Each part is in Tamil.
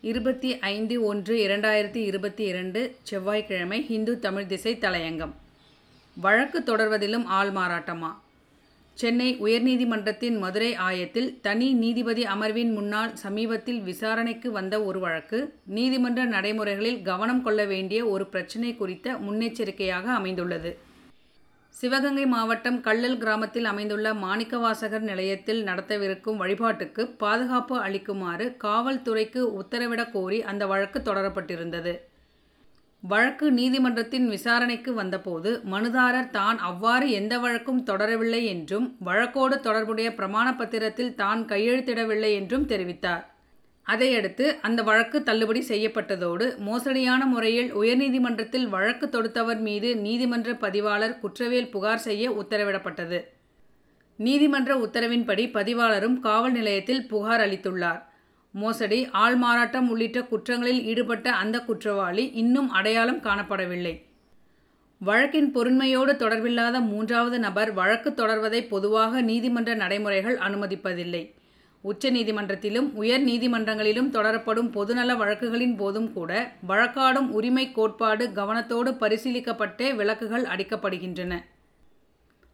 இருபத்தி ஐந்து ஒன்று இரண்டாயிரத்தி இருபத்தி இரண்டு செவ்வாய்க்கிழமை ஹிந்து தமிழ் திசை தலையங்கம். வழக்கு தொடர்வதிலும் ஆள் மாறாட்டமா? சென்னை உயர்நீதிமன்றத்தின் மதுரை ஆயத்தில் தனி நீதிபதி அமர்வின் முன்னால் சமீபத்தில் விசாரணைக்கு வந்த ஒரு வழக்கு நீதிமன்ற நடைமுறைகளில் கவனம் கொள்ள வேண்டிய ஒரு பிரச்சினை குறித்த முன்னெச்சரிக்கையாக அமைந்துள்ளது. சிவகங்கை மாவட்டம் கள்ளல் கிராமத்தில் அமைந்துள்ள மாணிக்கவாசகர் நிலையத்தில் நடத்தவிருக்கும் வழிபாட்டுக்கு பாதுகாப்பு அளிக்குமாறு காவல்துறைக்கு உத்தரவிடக் கோரி அந்த வழக்கு தொடரப்பட்டிருந்தது. வழக்கு நீதிமன்றத்தின் விசாரணைக்கு வந்தபோது மனுதாரர் தான் அவ்வாறு எந்த வழக்கும் தொடரவில்லை என்றும் வழக்கோடு தொடர்புடைய பிரமாண பத்திரத்தில் தான் கையெழுத்திடவில்லை என்றும் தெரிவித்தார். அதையடுத்து அந்த வழக்கு தள்ளுபடி செய்யப்பட்டதோடு மோசடியான முறையில் உயர்நீதிமன்றத்தில் வழக்கு தொடுத்தவர் மீது நீதிமன்ற பதிவாளர் குற்றவியல் புகார் செய்ய உத்தரவிடப்பட்டது. நீதிமன்ற உத்தரவின்படி பதிவாளரும் காவல் நிலையத்தில் புகார் அளித்துள்ளார். மோசடி ஆள் மாறாட்டம் உள்ளிட்ட குற்றங்களில் ஈடுபட்ட அந்த குற்றவாளி இன்னும் அடையாளம் காணப்படவில்லை. வழக்கின் பொருண்மையோடு தொடர்பில்லாத மூன்றாவது நபர் வழக்கு தொடர்வதை பொதுவாக நீதிமன்ற நடைமுறைகள் அனுமதிப்பதில்லை. உச்ச நீதிமன்றத்திலும் உயர் நீதிமன்றங்களிலும் தொடரப்படும் பொதுநல வழக்குகளின் போதும் கூட வழக்காடும் உரிமை கோட்பாடு கவனத்தோடு பரிசீலிக்கப்பட்டே விளக்குகள் அடிக்கப்படுகின்றன.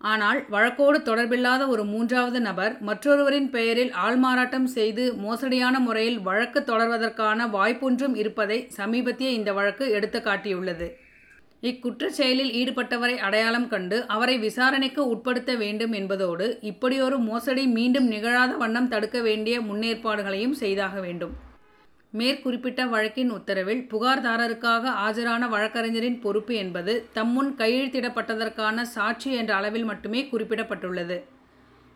ஆனால் வழக்கோடு தொடர்பில்லாத ஒரு மூன்றாவது நபர் மற்றொருவரின் பெயரில் ஆள்மாறாட்டம் செய்து மோசடியான முறையில் வழக்கு தொடர்வதற்கான வாய்ப்பொன்றும் இருப்பதை சமீபத்திய இந்த வழக்கு எடுத்து காட்டியுள்ளது இக்குற்றச் செயலில் ஈடுபட்டவரை அடையாளம் கண்டு அவரை விசாரணைக்கு உட்படுத்த வேண்டும் என்பதோடு இப்படியொரு மோசடி மீண்டும் நிகழாத வண்ணம் தடுக்க வேண்டிய முன்னேற்பாடுகளையும் செய்தாக வேண்டும். மேற்குறிப்பிட்ட வழக்கின் உத்தரவில் புகார்தாரருக்காக ஆஜரான வழக்கறிஞரின் பொறுப்பு என்பது தம்முன் கையெழுத்திடப்பட்டதற்கான சாட்சி என்ற அளவில் மட்டுமே குறிப்பிடப்பட்டுள்ளது.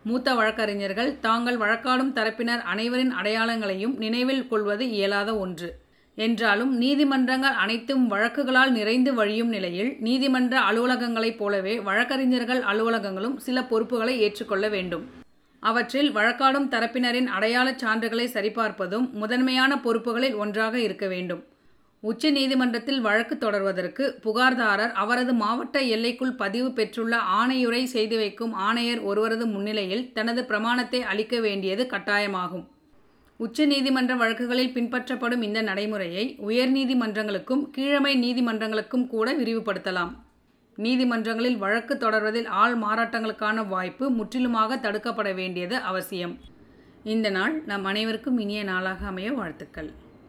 மூத்த வழக்கறிஞர்கள் தாங்கள் வழக்காடும் தரப்பினர் அனைவரின் அடையாளங்களையும் நினைவில் கொள்வது இயலாத ஒன்று. என்றாலும் நீதிமன்றங்கள் அனைத்தும் வழக்குகளால் நிறைந்து வழியும் நிலையில் நீதிமன்ற அலுவலகங்களைப் போலவே வழக்கறிஞர்கள் அலுவலகங்களும் சில பொறுப்புகளை ஏற்றுக்கொள்ள வேண்டும். அவற்றில் வழக்காடும் தரப்பினரின் அடையாளச் சான்றுகளை சரிபார்ப்பதும் முதன்மையான பொறுப்புகளில் ஒன்றாக இருக்க வேண்டும். உச்ச நீதிமன்றத்தில் வழக்கு தொடர்வதற்கு புகார்தாரர் அவரது மாவட்ட எல்லைக்குள் பதிவு பெற்றுள்ள ஆணையுரை செய்து வைக்கும் ஆணையர் ஒருவரது முன்னிலையில் தனது பிரமாணத்தை அளிக்க வேண்டியது கட்டாயமாகும். உச்ச நீதிமன்ற வழக்குகளில் பின்பற்றப்படும் இந்த நடைமுறையை உயர் நீதிமன்றங்களுக்கும் கீழமை நீதிமன்றங்களுக்கும் கூட விரிவுபடுத்தலாம். நீதிமன்றங்களில் வழக்கு தொடர்வதில் ஆள் மாறாட்டங்களுக்கான வாய்ப்பு முற்றிலுமாக தடுக்கப்பட வேண்டியது அவசியம். இந்த நாள் நம் அனைவருக்கும் இனிய நாளாக அமைய வாழ்த்துக்கள்.